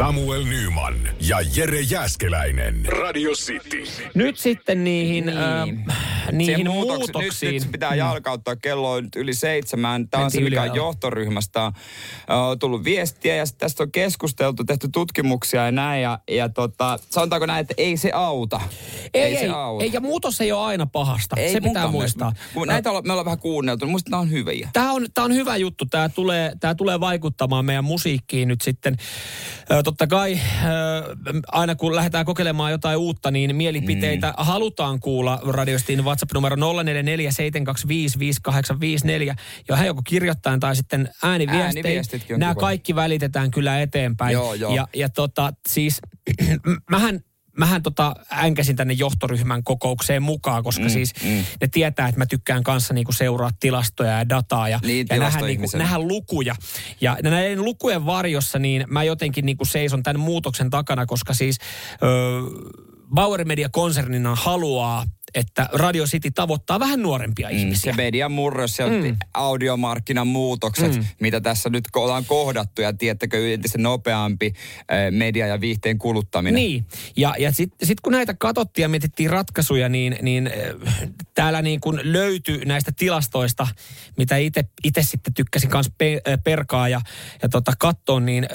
Samuel Nyman ja Jere Jäskeläinen. Radio City. Nyt sitten niihin, niin. äh, niihin muutoks, muutoksiin. Nyt, nyt pitää mm. jalkauttaa. Kello on nyt yli seitsemän. Tämä on se, mikä on johtoryhmästä on tullut viestiä ja tästä on keskusteltu, tehty tutkimuksia ja näin. Ja, ja tota, sanotaanko näin, että ei se auta. Ei, ei, ei, se auta. ei ja muutos ei ole aina pahasta. Ei, se pitää muistaa. Kun näitä on, me ollaan vähän kuunneltu, musta nämä on hyviä. Tämä on, tämä on hyvä juttu. Tämä tulee, tämä tulee vaikuttamaan meidän musiikkiin nyt sitten. Totta kai aina kun lähdetään kokeilemaan jotain uutta, niin mielipiteitä mm. halutaan kuulla radiostin WhatsApp-numero 0447255854. Johon joko kirjoittaa tai sitten ääniviestejä. Nämä kaikki välitetään kyllä eteenpäin. Joo, joo. Ja, ja tota, siis mähän mähän tota änkäsin tänne johtoryhmän kokoukseen mukaan, koska mm, siis mm. ne tietää, että mä tykkään kanssa niinku seuraa tilastoja ja dataa ja, niin, ja nähdä, niinku, nähdä lukuja. Ja näiden lukujen varjossa niin mä jotenkin niinku seison tämän muutoksen takana, koska siis öö, Bauer Media-konsernina haluaa että Radio City tavoittaa vähän nuorempia mm, ihmisiä. Se median murros ja mm. audiomarkkinan muutokset, mm. mitä tässä nyt ollaan kohdattu ja tiettäkö se nopeampi media ja viihteen kuluttaminen. Niin, ja, ja sitten sit kun näitä katsottiin ja mietittiin ratkaisuja, niin, niin täällä niin kun löytyi näistä tilastoista, mitä itse sitten tykkäsin kanssa pe, perkaa ja, ja tota katsoa, niin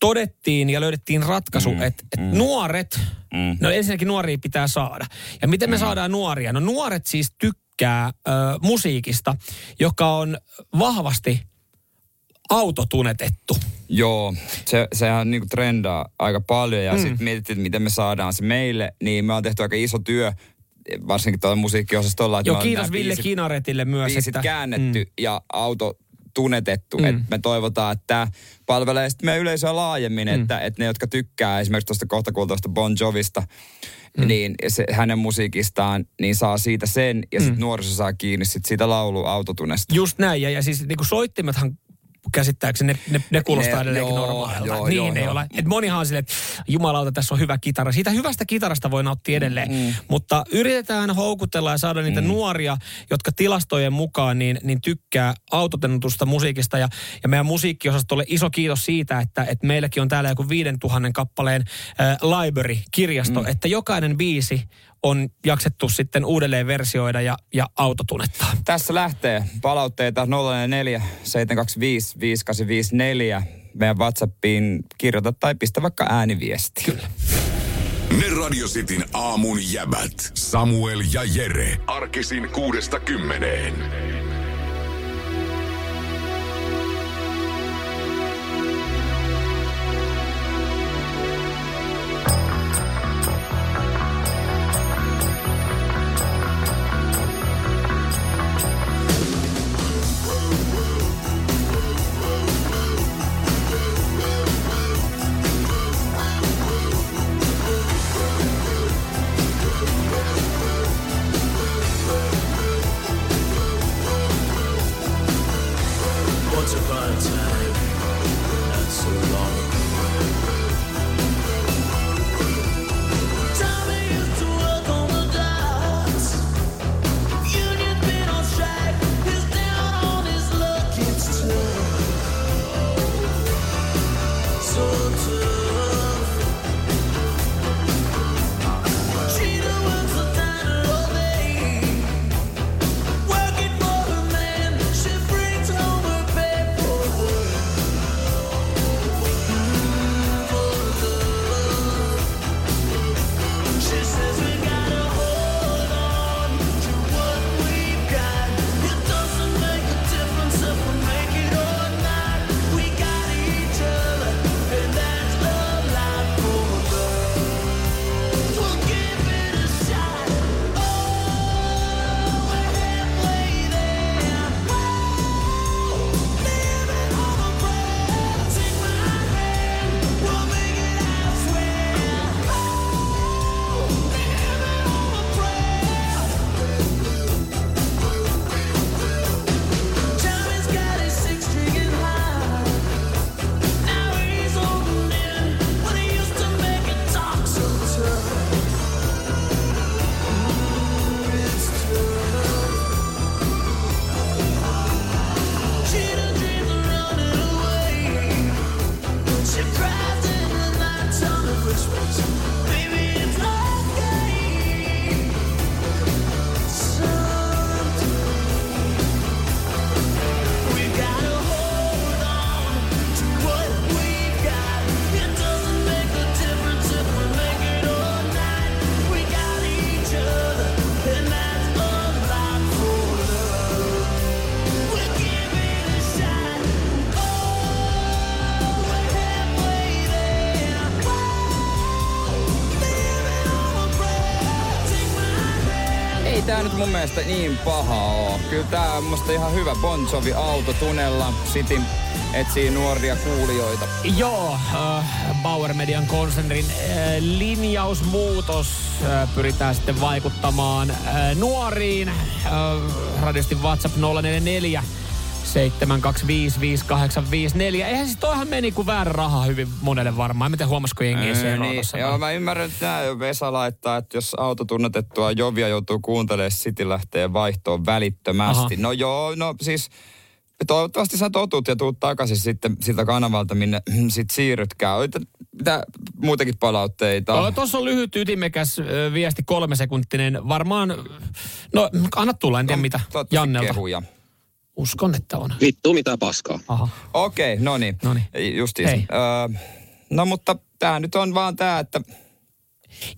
todettiin ja löydettiin ratkaisu, mm, että et mm. nuoret, mm. no ensinnäkin nuoria pitää saada. Ja miten me mm. saadaan nuoria? No nuoret siis tykkää ö, musiikista, joka on vahvasti autotunetettu. Joo, se, sehän niinku trendaa aika paljon ja mm. sitten mietittiin, miten me saadaan se meille, niin me on tehty aika iso työ varsinkin tuolla musiikkiosastolla. Joo, kiitos Ville biisit, Kinaretille myös. Biisit että, käännetty mm. ja auto tunnetettu. Mm. Et me toivotaan, että tämä palvelee sitten meidän yleisöä laajemmin, mm. että, että ne, jotka tykkää esimerkiksi tuosta kohtakuultoista Bon Jovista, mm. niin se, hänen musiikistaan, niin saa siitä sen, ja sitten mm. nuoriso saa kiinni sit siitä laulu autotunesta. Just näin, ja, ja siis niin soittimethan käsittääkseni ne, ne, ne kuulostaa ne, edelleenkin normaalilta. Joo, niin joo, ne joo. ole. Et monihan on silleen, että jumalauta, tässä on hyvä kitara. Siitä hyvästä kitarasta voi nauttia edelleen. Mm. Mutta yritetään houkutella ja saada niitä mm. nuoria, jotka tilastojen mukaan niin, niin tykkää autotennutusta musiikista. Ja, ja meidän musiikkiosastolle iso kiitos siitä, että, että meilläkin on täällä joku 5000 kappaleen äh, library-kirjasto, mm. että jokainen biisi on jaksettu sitten uudelleen versioida ja, ja autotunettaa. Tässä lähtee palautteita 044 725 5854 meidän WhatsAppiin kirjoita tai pistä vaikka ääniviesti. Kyllä. Ne Radio Cityn aamun jäbät. Samuel ja Jere. Arkisin kuudesta kymmeneen. Mielestä niin paha oo. Kyllä tää on musta ihan hyvä Bon Jovi autotunella. City etsii nuoria kuulijoita. Joo, äh, Bauer Median konsernin äh, linjausmuutos äh, pyritään sitten vaikuttamaan äh, nuoriin. Äh, radiosti WhatsApp 044 7255854. Eihän siis toihan meni kuin väärä raha hyvin monelle varmaan. Miten huomasiko jengiä öö, niin. Joo, mä ymmärrän, että nämä Vesa laittaa, että jos auto tunnetettua Jovia joutuu kuuntelemaan, City lähtee vaihtoon välittömästi. Aha. No joo, no siis toivottavasti sä totut ja tuut takaisin sitten siltä kanavalta, minne sit siirrytkään. Mitä muitakin palautteita? No, Tuossa on lyhyt ytimekäs viesti, kolme sekuntinen. Varmaan, no anna tulla, en tiedä no, mitä. Jannelta. Kehuja. Uskon, että on. Vittu mitä paskaa. Okei, okay, no niin. Justiin. Öö, no mutta tämä nyt on vaan tämä, että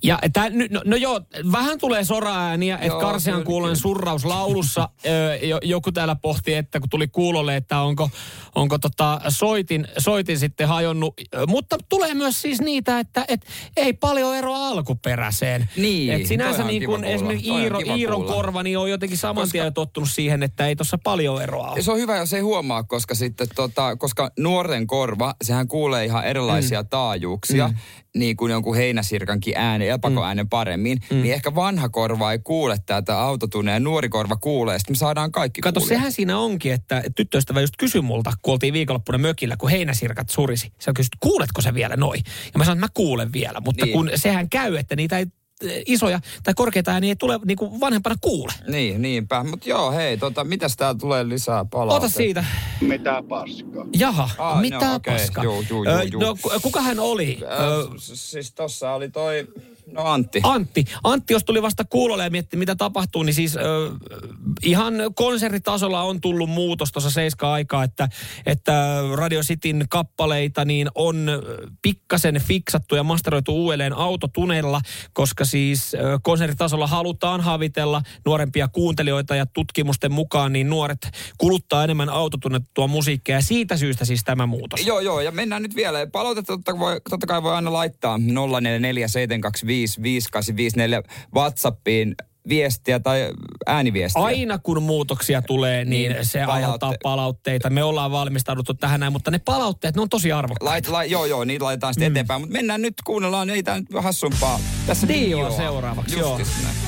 ja tää, no, no joo, vähän tulee sora-ääniä, että Karsian kuulen surraus laulussa. joku täällä pohti, että kun tuli kuulolle, että onko, onko tota soitin, soitin sitten hajonnut. Mutta tulee myös siis niitä, että et, ei paljon eroa alkuperäiseen. Niin, et sinänsä niin kuin esimerkiksi Iiro, Iiron korva, niin on jotenkin saman koska, tien tottunut siihen, että ei tuossa paljon eroa ole. Se on hyvä, jos ei huomaa, koska sitten tota, koska nuoren korva, sehän kuulee ihan erilaisia mm. taajuuksia. Mm niin kuin jonkun heinäsirkankin äänen, epäkoäänen mm. paremmin, mm. niin ehkä vanha korva ei kuule tätä autotunne ja nuori korva kuulee, sitten me saadaan kaikki Kato, kuulee. sehän siinä onkin, että tyttöystävä just kysyi multa, kun oltiin viikonloppuna mökillä, kun heinäsirkat surisi. Se kysyi, kuuletko se vielä noin? Ja mä sanoin, että mä kuulen vielä, mutta niin. kun sehän käy, että niitä ei isoja tai korkeita ääniä ei tule niin kuin vanhempana kuule. Niin, niinpä. Mutta joo, hei, tota, mitäs täällä tulee lisää palautetta? Ota siitä. Mitä paskaa? Jaha, ah, mitä no, okay. paskaa? Juu, juu, juu, juu. No, kuka hän oli? Äh, siis tossa oli toi No Antti. Antti. Antti, jos tuli vasta kuulolle ja mietti, mitä tapahtuu, niin siis äh, ihan konsertitasolla on tullut muutos tuossa seiska aikaa, että, että Radio Cityn kappaleita niin on pikkasen fiksattu ja masteroitu uudelleen autotunella, koska siis äh, konsertitasolla halutaan havitella nuorempia kuuntelijoita ja tutkimusten mukaan niin nuoret kuluttaa enemmän autotunnettua musiikkia ja siitä syystä siis tämä muutos. Joo, joo, ja mennään nyt vielä. Palautetta totta, voi, totta kai voi aina laittaa 044725 5854 WhatsAppiin viestiä tai ääniviestiä. Aina kun muutoksia tulee, niin, niin se palautte- aiheuttaa palautteita. Me ollaan valmistauduttu tähän näin, mutta ne palautteet, ne on tosi arvokkaita. Lait, la, joo, joo, niitä laitetaan sitten mm. eteenpäin. Mutta mennään nyt, kuunnellaan, ei tämä nyt hassumpaa. Tässä Dio seuraavaksi, joo. Näin.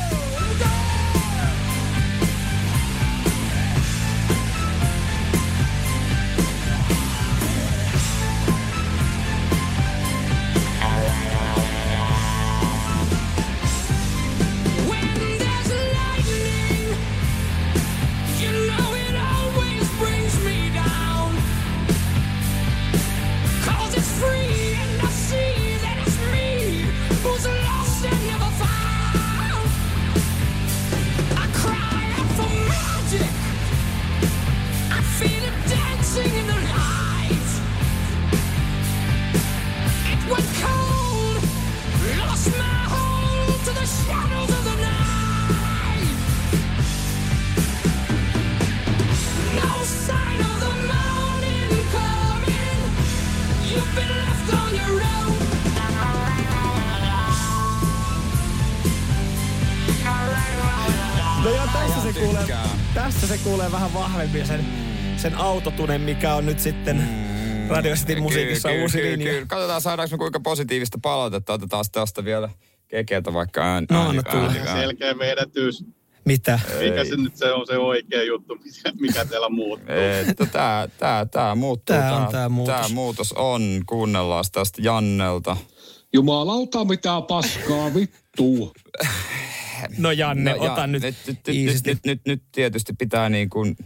Kuulee vähän vahvemmin sen, sen autotunen, mikä on nyt sitten mm, Radio City musiikissa kyllä, uusi kyllä, linja. Kyllä. Katsotaan saadaanko me kuinka positiivista palautetta. Otetaan tästä vielä kekeiltä vaikka ään, no, ääni, ääni, ääni, ääni. Selkeä vedetys. Mitä? Mikä se nyt se on se oikea juttu, mikä teillä muuttuu? Että tää, tää, tää muuttuu. Tää on tää muutos. Tää muutos on. Kuunnellaan tästä Jannelta. Jumalauta mitä paskaa vittuu. No Janne, no, ota nyt, nyt, nyt, nyt, nyt, nyt, nyt tietysti pitää niin kuin...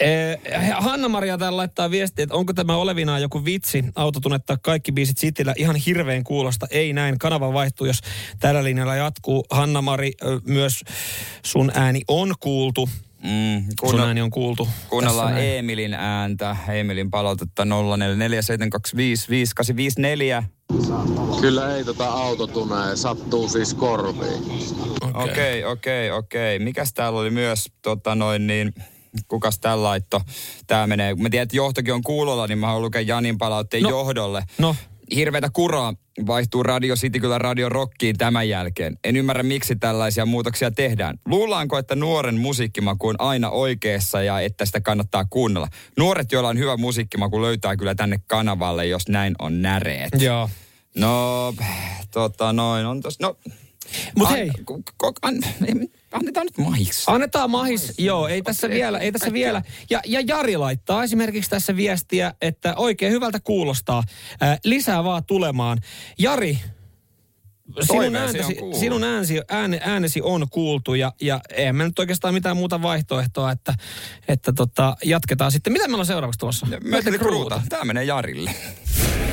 Eh, Hanna-Maria täällä laittaa viestiä, että onko tämä olevinaan joku vitsi autotunettaa kaikki biisit Cityllä ihan hirveän kuulosta. Ei näin, kanava vaihtuu, jos tällä linjalla jatkuu. Hanna-Mari, myös sun ääni on kuultu. Mm, kuunna, Sun ääni on kuultu. Kuunnellaan Emilin ääntä, Emilin palautetta 0447255854. Kyllä ei tota autotunne, sattuu siis korviin. Okei, okei, okei. Mikäs täällä oli myös tota noin niin kukas tällä laitto? Tää menee, mä tiedän, että johtokin on kuulolla, niin mä haluan lukea Janin palautteen no, johdolle. No. hirveätä kuraa vaihtuu Radio City kyllä Radio Rockiin tämän jälkeen. En ymmärrä, miksi tällaisia muutoksia tehdään. Luullaanko, että nuoren musiikkimaku on aina oikeassa ja että sitä kannattaa kuunnella? Nuoret, joilla on hyvä musiikkimaku, löytää kyllä tänne kanavalle, jos näin on näreet. Joo. No, tota noin, on tos, no... Mut hei. Ko, an, annetaan nyt mahis. Annetaan mahis, joo, ei tässä vielä, ei tässä vielä. Ja, ja Jari laittaa esimerkiksi tässä viestiä, että oikein hyvältä kuulostaa. Äh, lisää vaan tulemaan. Jari, sinun äänesi, on kuultu. sinun äänesi, ääne, äänesi on kuultu ja, ja eihän me nyt oikeastaan mitään muuta vaihtoehtoa, että, että tota, jatketaan sitten. Mitä meillä on seuraavaksi tuossa? Mötley Kruuta. Tää menee Jarille.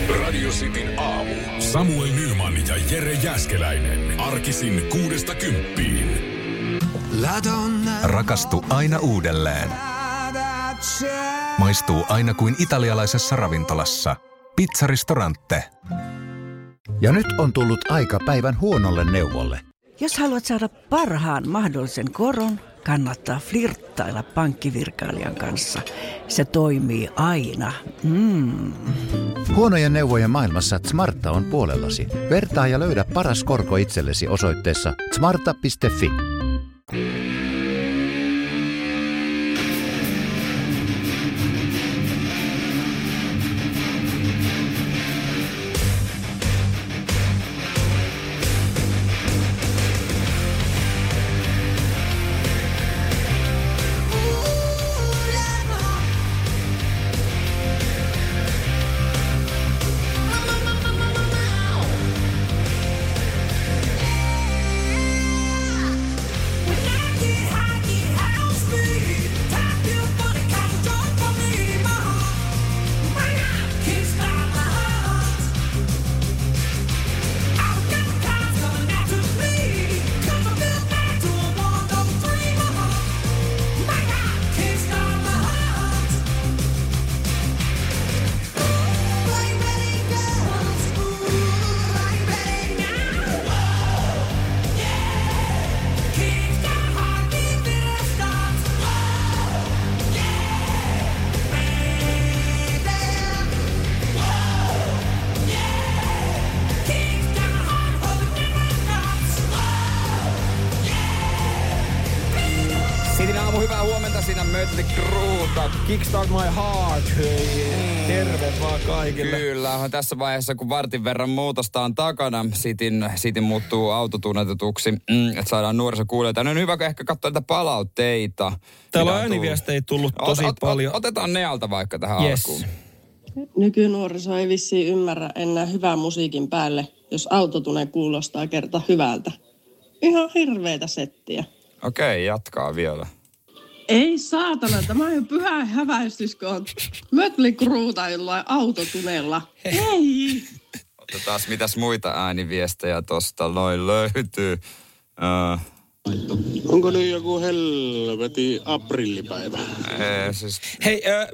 Radio Cityn aamu. Samuel Nyman ja Jere Jäskeläinen. Arkisin kuudesta kymppiin. Rakastu aina uudelleen. Maistuu aina kuin italialaisessa ravintolassa. Pizzaristorante. Ja nyt on tullut aika päivän huonolle neuvolle. Jos haluat saada parhaan mahdollisen koron, kannattaa flirttailla pankkivirkailijan kanssa. Se toimii aina. Mm. Huonojen neuvojen maailmassa Smarta on puolellasi. Vertaa ja löydä paras korko itsellesi osoitteessa smarta.fi. Mötley Kruuta. Kickstart my heart. Hei, terve vaan kaikille. Kyllä, on tässä vaiheessa, kun vartin verran muutosta on takana, Sitin, Sitin muuttuu autotunnetetuksi, mm, että saadaan nuoriso kuulijoita. On hyvä ehkä katsoa näitä palautteita. Täällä on ääniviestejä tullut Ot- tosi ot- ot- paljon. Otetaan ne alta vaikka tähän Yes. alkuun. Nykynuoriso ei vissiin ymmärrä enää hyvää musiikin päälle, jos autotune kuulostaa kerta hyvältä. Ihan hirveetä settiä. Okei, jatkaa vielä. Ei saatana, tämä on jo pyhä häväistys, kun on Mötley jollain autotunella. Ei! Otetaan mitäs muita ääniviestejä tosta noin löytyy. Uh, Onko nyt joku helveti aprillipäivä? ee, siis, Hei, äh,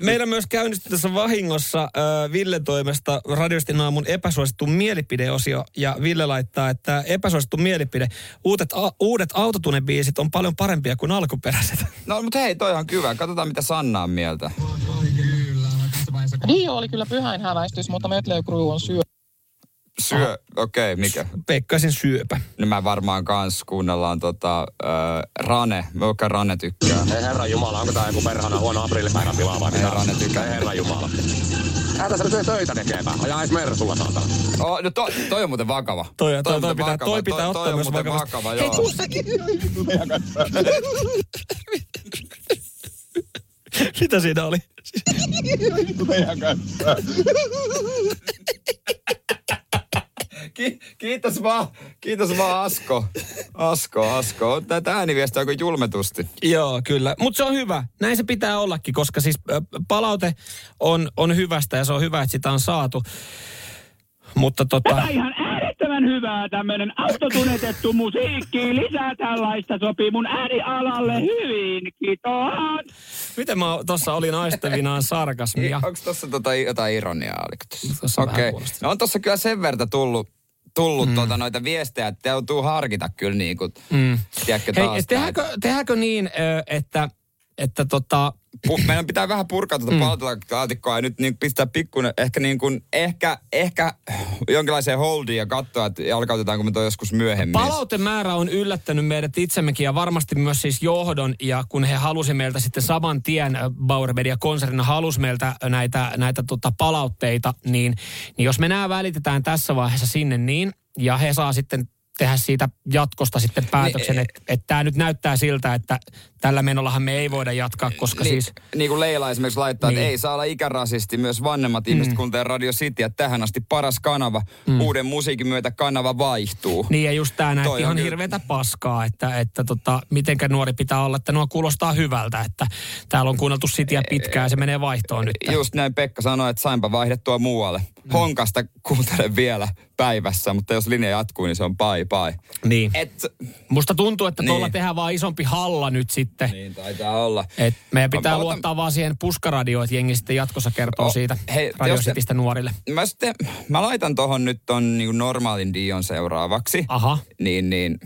meillä myös käynnistyi tässä vahingossa äh, Ville toimesta Radiostin aamun epäsuosittu mielipideosio. Ja Ville laittaa, että epäsuosittu mielipide. Uudet, a, uudet autotunebiisit on paljon parempia kuin alkuperäiset. no mutta hei, toi on hyvä. Katsotaan mitä Sanna on mieltä. Dio oli kyllä pyhäin häväistys, mutta Mötley Crue on syö. Syö, okei, okay, mikä? Pekkaisen syöpä. Niin mä varmaan kans kuunnellaan tota, äh, Rane. Vaikka Rane tykkää. Ei herra Jumala, onko tää joku perhana huono aprillipäivä pilaa vai Ei mitä? Rane tykkää. Ei herra Jumala. Älä tässä nyt töitä tekemään. Ajaa edes Mersulla saatana. Oh, no to, toi on muuten vakava. Toi- toi- on toi muuten pitää- toi pitää ottaa toi on myös muuten vakavasti. vakava, Hei, tuu säkin. Mitä siinä oli? Ki- kiitos vaan, kiitos vaan Asko. Asko, Asko. Tätä ääniviestiä aika julmetusti. Joo, kyllä. Mutta se on hyvä. Näin se pitää ollakin, koska siis palaute on, on hyvästä ja se on hyvä, että sitä on saatu. Mutta tota... ihan äärettömän hyvää tämmöinen autotunetettu musiikki. Lisää tällaista sopii mun äänialalle hyvin. Kiitos. Miten mä tuossa olin aistevinaan sarkasmia? Onko tuossa tota, jotain ironiaa? Okei. kuulosti. No on tuossa kyllä sen verran tullut, tullut mm. tota, noita viestejä, että joutuu harkita kyllä niin kuin, Mm. tiedätkö Hei, taas. tehdäänkö, tehdäänkö niin, että, että tota, pu, meidän pitää vähän purkaa tuota mm. palautelaatikkoa ja nyt niin pistää pikkuinen, ehkä niin kuin, ehkä, ehkä jonkinlaiseen holdiin ja katsoa, että jalkautetaanko me toi joskus myöhemmin. Palautemäärä on yllättänyt meidät itsemmekin ja varmasti myös siis johdon ja kun he halusi meiltä sitten saman tien, Bauer Media konsernina halusi meiltä näitä, näitä tota palautteita, niin, niin jos me nämä välitetään tässä vaiheessa sinne niin, ja he saa sitten tehdä siitä jatkosta sitten päätöksen, niin, että et tämä nyt näyttää siltä, että tällä menollahan me ei voida jatkaa, koska niin, siis... Niin kuin Leila esimerkiksi laittaa, niin. että ei saa olla ikärasisti, myös vanhemmat mm. ihmiset kuuntelee Radio City, että tähän asti paras kanava, mm. uuden musiikin myötä kanava vaihtuu. Niin ja just tämä näytti ihan kyllä... hirveätä paskaa, että, että tota, mitenkä nuori pitää olla, että nuo kuulostaa hyvältä, että täällä on kuunneltu Cityä pitkään ja se menee vaihtoon nyt. Just näin Pekka sanoi, että sainpa vaihdettua muualle. Mm. Honkasta kuuntelen vielä päivässä, mutta jos linja jatkuu, niin se on pai pai. Niin. Et, Musta tuntuu, että tuolla niin. tehdään vaan isompi halla nyt sitten. Niin, taitaa olla. Et meidän pitää mä luottaa otan... vaan siihen puskaradioon, että jengi sitten jatkossa kertoo oh, siitä hei, radiositistä nuorille. Mä, sitten, mä laitan tohon nyt ton niin normaalin Dion seuraavaksi. Aha. Niin, niin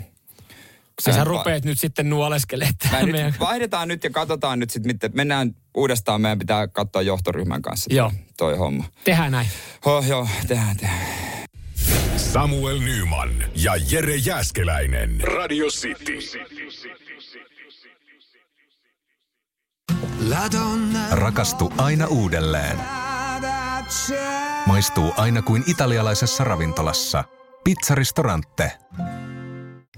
Sä, sä rupeat nyt sitten nuoleskelemaan. Meidän... vaihdetaan nyt ja katsotaan nyt sitten, mennään uudestaan. Meidän pitää katsoa johtoryhmän kanssa joo. toi homma. Tehdään näin. Oh, joo, tehdään, tehdään. Samuel Nyman ja Jere Jäskeläinen. Radio City. Rakastu aina uudelleen. Maistuu aina kuin italialaisessa ravintolassa. Pizzaristorante.